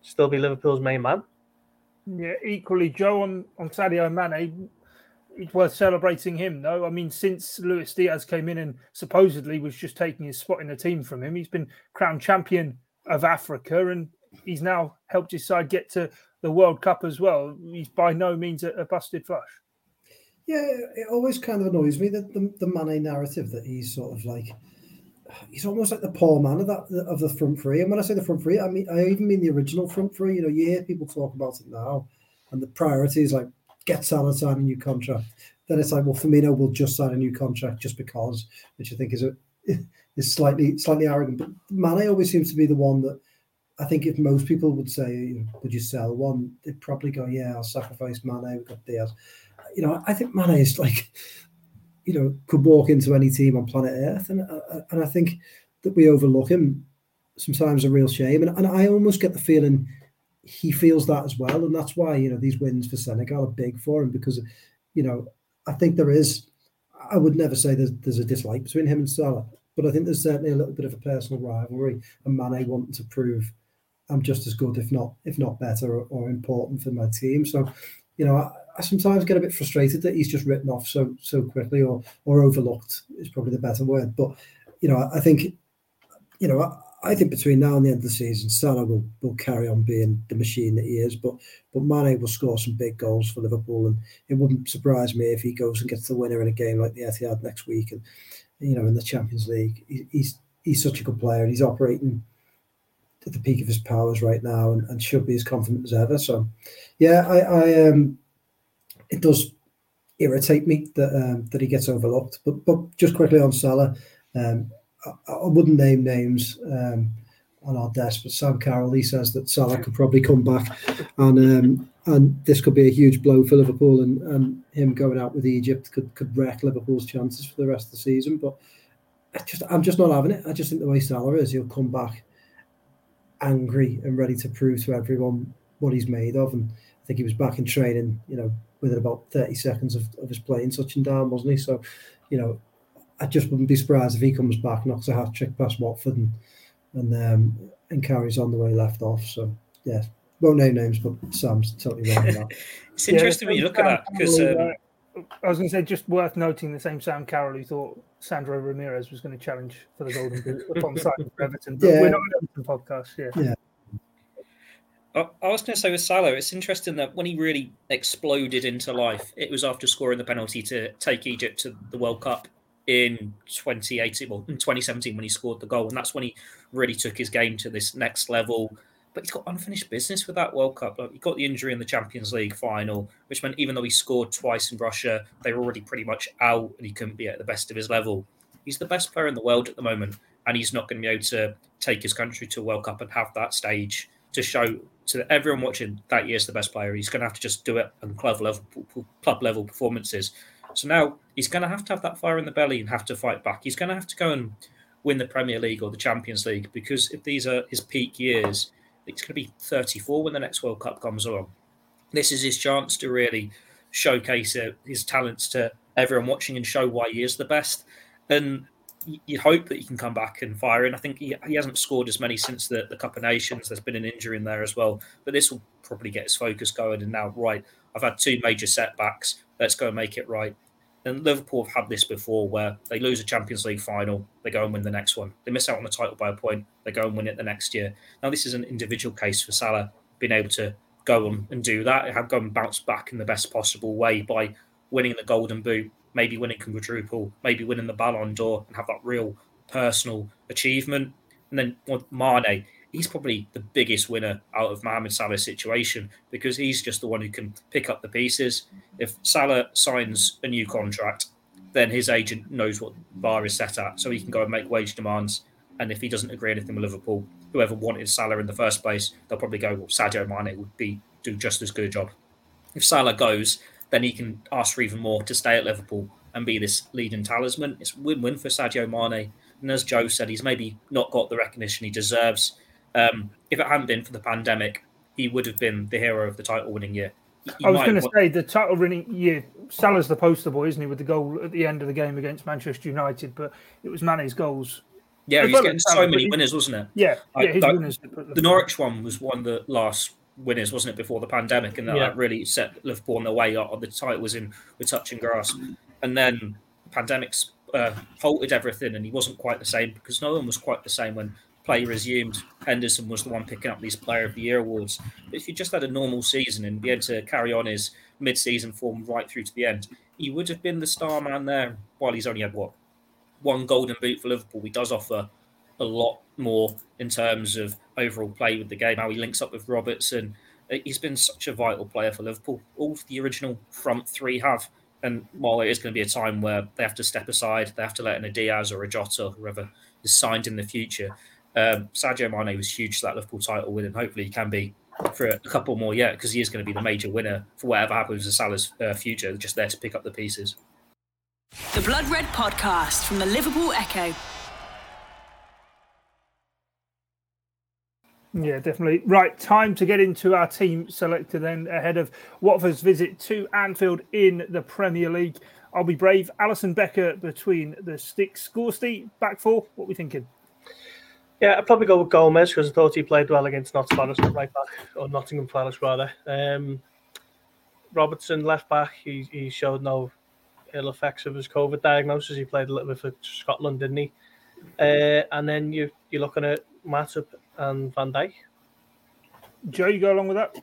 still be Liverpool's main man. Yeah, equally, Joe on, on Sadio Mane, it's worth celebrating him, though. I mean, since Luis Diaz came in and supposedly was just taking his spot in the team from him, he's been crowned champion of Africa and he's now helped his side get to the World Cup as well. He's by no means a, a busted flush. Yeah, it always kind of annoys me that the, the Mane narrative that he's sort of like he's almost like the poor man of that of the front three. And when I say the front three, I mean I even mean the original front three. You know, you hear people talk about it now, and the priority is like get Salah sign a new contract. Then it's like, well, Firmino will just sign a new contract just because, which I think is a <laughs> is slightly slightly arrogant. But Mane always seems to be the one that I think if most people would say, would you sell one? They'd probably go, yeah, I'll sacrifice Mane. We've got Diaz. You know, I think Mane is like <laughs> you know, could walk into any team on planet Earth, and uh, and I think that we overlook him sometimes a real shame, and, and I almost get the feeling he feels that as well, and that's why you know these wins for Senegal are big for him because you know I think there is. I would never say there's, there's a dislike between him and Salah, but I think there's certainly a little bit of a personal rivalry, and Mane wanting to prove I'm just as good, if not if not better, or, or important for my team. So, you know, I, I sometimes get a bit frustrated that he's just written off so so quickly or or overlooked is probably the better word. But you know, I think you know, I, I think between now and the end of the season, Salah will, will carry on being the machine that he is. But but Mane will score some big goals for Liverpool, and it wouldn't surprise me if he goes and gets the winner in a game like the Etihad next week, and you know, in the Champions League. He, he's he's such a good player, and he's operating at the peak of his powers right now, and, and should be as confident as ever. So, yeah, I, I um it does irritate me that um, that he gets overlooked. But but just quickly on Salah, um, I, I, wouldn't name names um, on our desk, but Sam Carroll he says that Salah could probably come back, and um, and this could be a huge blow for Liverpool, and, and him going out with Egypt could could wreck Liverpool's chances for the rest of the season. But I just I'm just not having it. I just think the way Salah is, he'll come back angry and ready to prove to everyone what he's made of, and I think he was back in training, you know, within about 30 seconds of, of his playing touching down, wasn't he? So, you know, I just wouldn't be surprised if he comes back, knocks a hat trick past Watford and and um, and carries on the way left off. So yeah, won't name names, but Sam's totally wrong that. <laughs> it's interesting yeah, when you look at that because um... I was going to say just worth noting the same Sam Carroll who thought Sandro Ramirez was going to challenge for the Golden Boot <laughs> upon signing for Everton. But yeah. we're not an Everton podcast. Yeah. yeah. I, was going to say with Salah, it's interesting that when he really exploded into life, it was after scoring the penalty to take Egypt to the World Cup in 2018, well, in 2017 when he scored the goal, and that's when he really took his game to this next level. But he's got unfinished business with that World Cup. Like, he got the injury in the Champions League final, which meant even though he scored twice in Russia, they were already pretty much out, and he couldn't be at the best of his level. He's the best player in the world at the moment, and he's not going to be able to take his country to a World Cup and have that stage to show to everyone watching that year's the best player. He's going to have to just do it on club level, club level performances. So now he's going to have to have that fire in the belly and have to fight back. He's going to have to go and win the Premier League or the Champions League because if these are his peak years, it's going to be 34 when the next World Cup comes along. This is his chance to really showcase uh, his talents to everyone watching and show why he is the best. And you hope that he can come back and fire in. I think he, he hasn't scored as many since the, the Cup of Nations. There's been an injury in there as well. But this will probably get his focus going. And now, right, I've had two major setbacks. Let's go and make it right. And Liverpool have had this before where they lose a Champions League final, they go and win the next one. They miss out on the title by a point, they go and win it the next year. Now, this is an individual case for Salah being able to go on and do that, have go and bounce back in the best possible way by winning the Golden Boot, maybe winning quadruple, maybe winning the Ballon d'Or and have that real personal achievement. And then Mane, he's probably the biggest winner out of Mohamed Salah's situation because he's just the one who can pick up the pieces. If Salah signs a new contract, then his agent knows what bar is set at, so he can go and make wage demands. And if he doesn't agree anything with Liverpool, whoever wanted Salah in the first place, they'll probably go, well, Sadio Mane would be do just as good a job. If Salah goes, then he can ask for even more to stay at Liverpool and be this leading talisman. It's win-win for Sadio Mane. And as Joe said, he's maybe not got the recognition he deserves. Um, if it hadn't been for the pandemic, he would have been the hero of the title-winning year. I was going to say the title winning year. Salah's the poster boy, isn't he, with the goal at the end of the game against Manchester United? But it was Mane's goals. Yeah, he's getting so many winners, wasn't it? Yeah, yeah, his like, winners. The Norwich one was one of the last winners, wasn't it, before the pandemic, and that Yeah. like, really set Liverpool on the way. On the title was in with touch and grasp, and then the pandemic's uh, halted everything, and he wasn't quite the same because no one was quite the same when play resumed. Henderson was the one picking up these Player of the Year awards. But if he just had a normal season and be able to carry on his mid-season form right through to the end, he would have been the star man there. While he's only had what one golden boot for Liverpool, he does offer a lot more in terms of overall play with the game, how he links up with Robertson. Uh, He's been such a vital player for Liverpool. All the original front three have. And while it is going to be a time where they have to step aside, they have to let in a Diaz or a Jota, or whoever is signed in the future. Um, Sadio Mane was huge to that Liverpool title win, and hopefully he can be for a couple more yet because he is going to be the major winner for whatever happens to Salah's uh, future. Just there to pick up the pieces. The Blood Red Podcast from the Liverpool Echo. Yeah, definitely. Right, time to get into our team selector then ahead of Watford's visit to Anfield in the Premier League. I'll be brave. Alisson Becker between the sticks. Gorsty, back four. What we thinking? Yeah, I'd probably go with Gomez because I thought he played well against Notts Forest at right back, or Nottingham Forest rather. Um, Robertson left back. He, he showed no ill effects of his COVID diagnosis. He played a little bit for Scotland, didn't he? Uh, and then you you're looking at Matip and Van Dijk. Joe, you go along with that?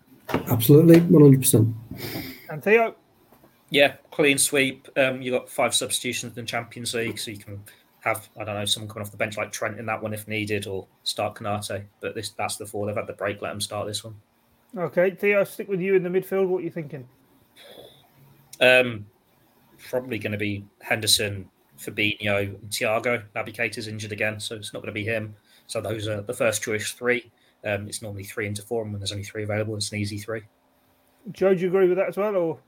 Absolutely, one hundred percent. And Theo? Yeah, clean sweep. Um, you got five substitutions in the Champions League, so you can have I don't know someone coming off the bench like Trent in that one if needed, or start Konate. But this that's the four. They've had the break. Let them start this one. Okay, Theo, stick with you in the midfield. What are you thinking? Um, probably going to be Henderson, Fabinho, and Thiago. Naby Keita's injured again, so it's not going to be him. So those are the first choice three. Um, it's normally three into four, and when there's only three available, it's an easy three. Joe, do you agree with that as well? Or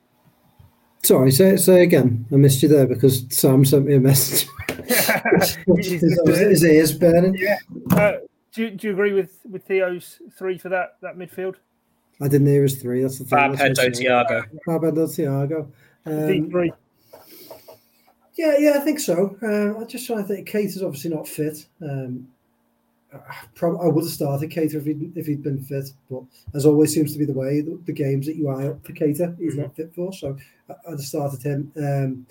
Sorry, say say again. I missed you there because Sam sent me a message. <laughs> his, his ears burning. uh, do, you- do you agree with, with Theo's three for that, that midfield? I didn't hear his three. That's the thing. Fab That's what Hendo I'm saying. Thiago. Fabio Thiago. Um, three. yeah, yeah, I think so. Um, I'm just trying to think. Keita is obviously not fit. Um, I, prob- I would have started Keita if he'd, if he'd been fit, but as always seems to be the way, the, the games that you eye up for Keita, he's not fit for. So I, I'd have started him. Um,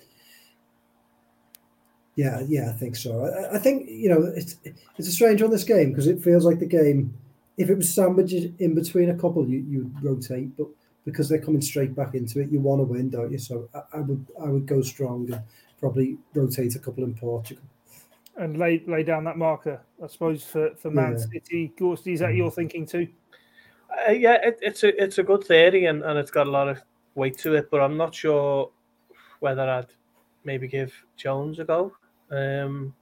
yeah, yeah, I think so. I, I think you know it's it's a strange on this game because it feels like the game. If it was sandwiched in between a couple, you you rotate, but because they're coming straight back into it, you want to win, don't you? So I, I would I would go strong and probably rotate a couple in Portugal. And lay lay down that marker, I suppose, for, for Man Yeah. City. Gorsty, is that your thinking too? Uh, yeah, it, it's a it's a good theory and, and it's got a lot of weight to it, but I'm not sure whether I'd maybe give Jones a go. Um,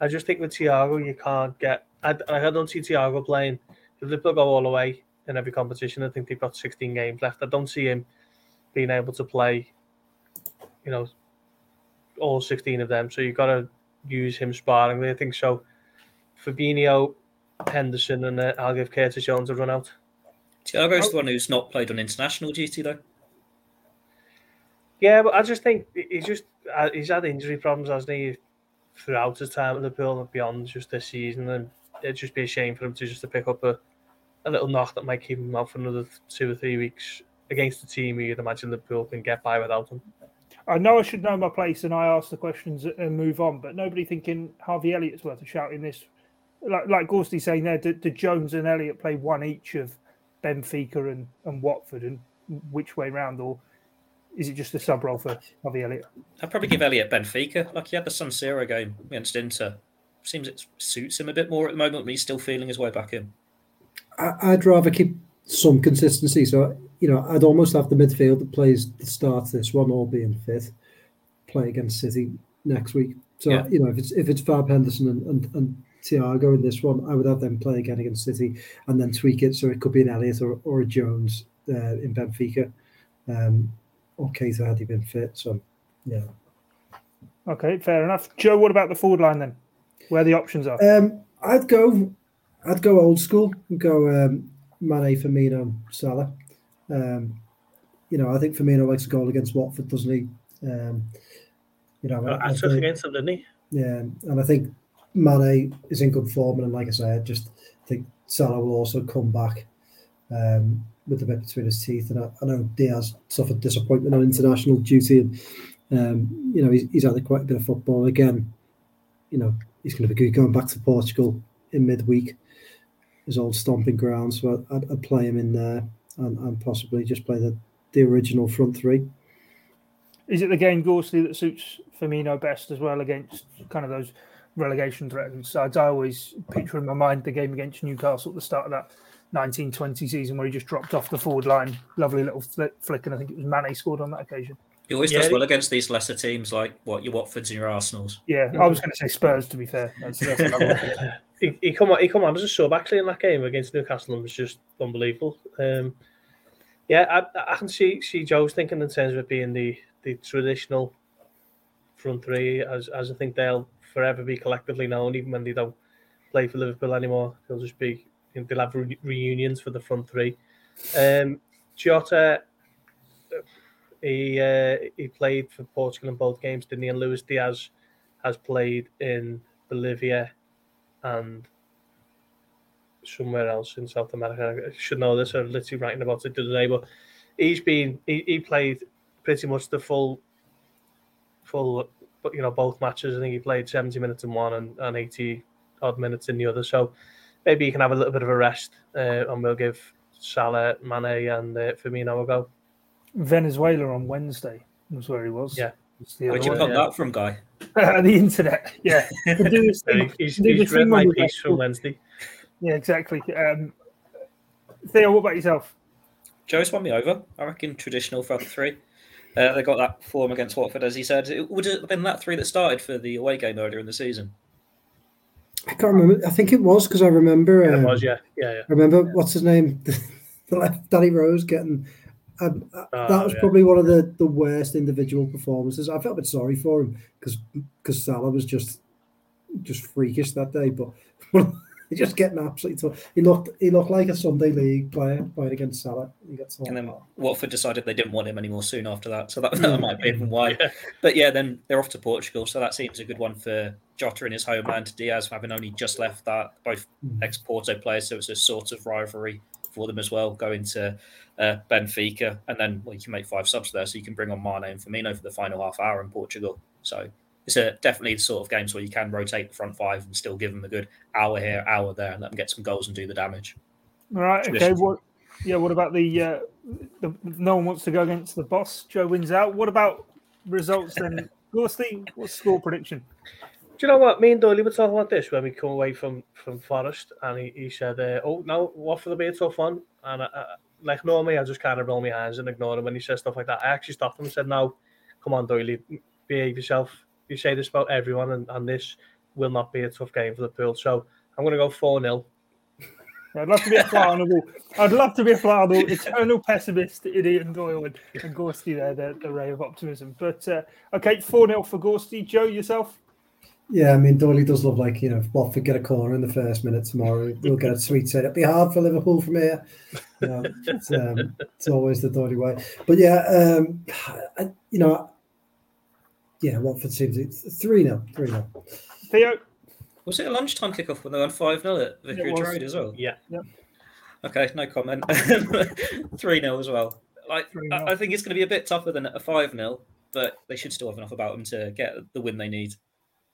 I just think with Thiago, you can't get. I, I don't see Thiago playing. If Liverpool go all the way in every competition, I think they've got 16 games left. I don't see him being able to play, you know, all 16 of them. So you've got to use him sparingly. I think so. Fabinho, Henderson, and uh, I'll give Curtis Jones a run out. Thiago's the one who's not played on international duty though. Yeah, but I just think he's just uh, he's had injury problems, hasn't he, throughout his time at Liverpool and beyond just this season, and it'd just be a shame for him to just to pick up a, a little knock that might keep him out for another two or three weeks against a team you'd imagine Liverpool can get by without him. I know I should know my place and I ask the questions and move on, but nobody thinking Harvey Elliott's worth a shout in this. Like like Gorsty saying there, did, did Jones and Elliott play one each of Benfica and, and Watford, and which way round, or is it just a sub role for Harvey Elliott? I'd probably give Elliott Benfica. Like he had the San Siro game against Inter. Seems it suits him a bit more at the moment, but he's still feeling his way back in. I, I'd rather keep some consistency. So, you know, I'd almost have the midfield that plays the start of this one all being fit, play against City next week. So, Yeah. you know, if it's if it's Fab Henderson and, and, and Thiago in this one, I would have them play again against City and then tweak it so it could be an Elliott or, or a Jones uh, in Benfica. Um, or Keita had he been fit. So, yeah. Okay, fair enough. Joe, what about the forward line then? Where the options are? Um, I'd go, I'd go old school and go um, Mane, Firmino, Salah. Um, you know, I think Firmino likes a goal against Watford, doesn't he? Um, you know, I, I took against them, didn't he? Yeah, and I think Mane is in good form, and like I said, just think Salah will also come back um, with the bit between his teeth. And I, I, know Diaz suffered disappointment on international duty, and um, you know he's, he's had quite a bit of football again. You know he's going to be going back to Portugal in midweek, his old stomping ground. So I'd, I'd play him in there, and, and possibly just play the the original front three. Is it the game Gorsty that suits Firmino best as well against kind of those relegation threatened sides? I always picture in my mind the game against Newcastle at the start of that 1920 season where he just dropped off the forward line. Lovely little flick, and I think it was Mane scored on that occasion. He always yeah, does well against these lesser teams like what your Watfords and your Arsenals. Yeah, I was going to say Spurs to be fair. That's, that's <laughs> he, he come on, he come on as a sub actually in that game against Newcastle and was just unbelievable. Um, yeah, I, I can see see Joe's thinking in terms of it being the the traditional front three, as as I think they'll forever be collectively known, even when they don't play for Liverpool anymore. They'll just be know, they'll have re- reunions for the front three. Um, Jota, he uh, he played for Portugal in both games, didn't he? And Luis Diaz has played in Bolivia and somewhere else in South America. I should know this. I'm literally writing about it today, but he's been he, he played pretty much the full full but you know both matches. I think he played 70 minutes in one and, and 80 odd minutes in the other. So maybe he can have a little bit of a rest, uh, and we'll give Salah, Mane, and uh, Firmino a go. Venezuela on Wednesday was where he was. Yeah. Where'd you put yeah. that from, guy? <laughs> the internet. Yeah. <laughs> he's, he's read my piece from Wednesday. Yeah, exactly. Um, Theo, what about yourself? Joe's won me over. I reckon traditional front three. Uh, they got that form against Watford, as he said. It would have been that three that started for the away game earlier in the season. I can't remember. I think it was because I remember. Um, it was, yeah, yeah, yeah. I remember what's his name, <laughs> the left Danny Rose getting. Um, uh, oh, that was yeah. probably one of the, the worst individual performances. I felt a bit sorry for him because because Salah was just just freakish that day. But <laughs> <laughs> He's just getting absolutely tough. He looked he looked like a Sunday league player playing against Salah. And then Watford decided they didn't want him anymore soon after that. So that, that might be why. But yeah, then they're off to Portugal. So that seems a good one for Jota in his homeland. Diaz having only just left that, both mm. ex Porto players. So it's a sort of rivalry for them as well, going to uh, Benfica. And then well, you can make five subs there. So you can bring on Mane and Firmino for the final half hour in Portugal. So it's a, definitely the sort of games where you can rotate the front five and still give them a good hour here, hour there, and let them get some goals and do the damage. All right. Okay. What? Yeah. What about the, uh, the? No one wants to go against the boss. Joe wins out. What about results then? <laughs> Gorsty, what's score prediction? Do you know what? Me and Doyle were talking about this when we come away from from Forest, and he, he said, uh, "Oh no, what for the be a tough one." And uh, like normally, I just kind of roll my hands and ignore him when he says stuff like that. I actually stopped him and said, "No, come on, Doyle, behave yourself you say this about everyone, and, and this will not be a tough game for the pool. So I'm going to go 4 0. I'd love to be a Flannable. I'd love to be a Flannable, <laughs> eternal pessimist, idiot and Doyle and, and Gorsty there, the, the ray of optimism. But uh, okay, 4 0 for Gorsty. Joe, yourself? Yeah, I mean, Doyle does look like, you know, Watford get a corner in the first minute tomorrow. We'll get a sweet set. It'll be hard for Liverpool from here. You know, it's, um, it's always the Doyle way. But yeah, um, I, you know, yeah, Watford seems it's 3 0. 3 0. Theo? Was it a lunchtime kickoff when they won 5 0 at Vicarage Road as well? Yeah. Yep. Okay, no comment. <laughs> 3 0 as well. Like, I think it's going to be a bit tougher than a 5 0, but they should still have enough about them to get the win they need.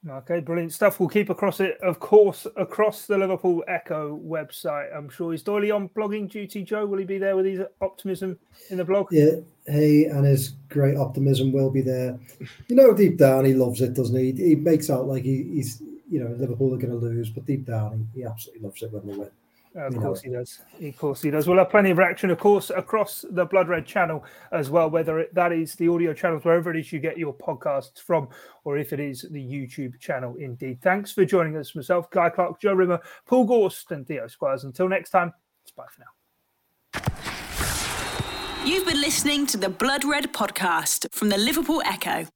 Okay, brilliant stuff. We'll keep across it, of course, across the Liverpool Echo website. I'm sure he's Doyley on blogging duty. Joe, will he be there with his optimism in the blog? Yeah, he and his great optimism will be there. You know, deep down, he loves it, doesn't he? He makes out like he, he's, you know, Liverpool are going to lose, but deep down, he, he absolutely loves it when they win. Of course he does. Of course he does. We'll have plenty of reaction, of course, across the Blood Red channel as well, whether it, that is the audio channels, wherever it is you get your podcasts from, or if it is the YouTube channel indeed. Thanks for joining us, myself, Guy Clark, Joe Rimmer, Paul Gorst, and Theo Squires. Until next time, it's bye for now. You've been listening to the Blood Red podcast from the Liverpool Echo.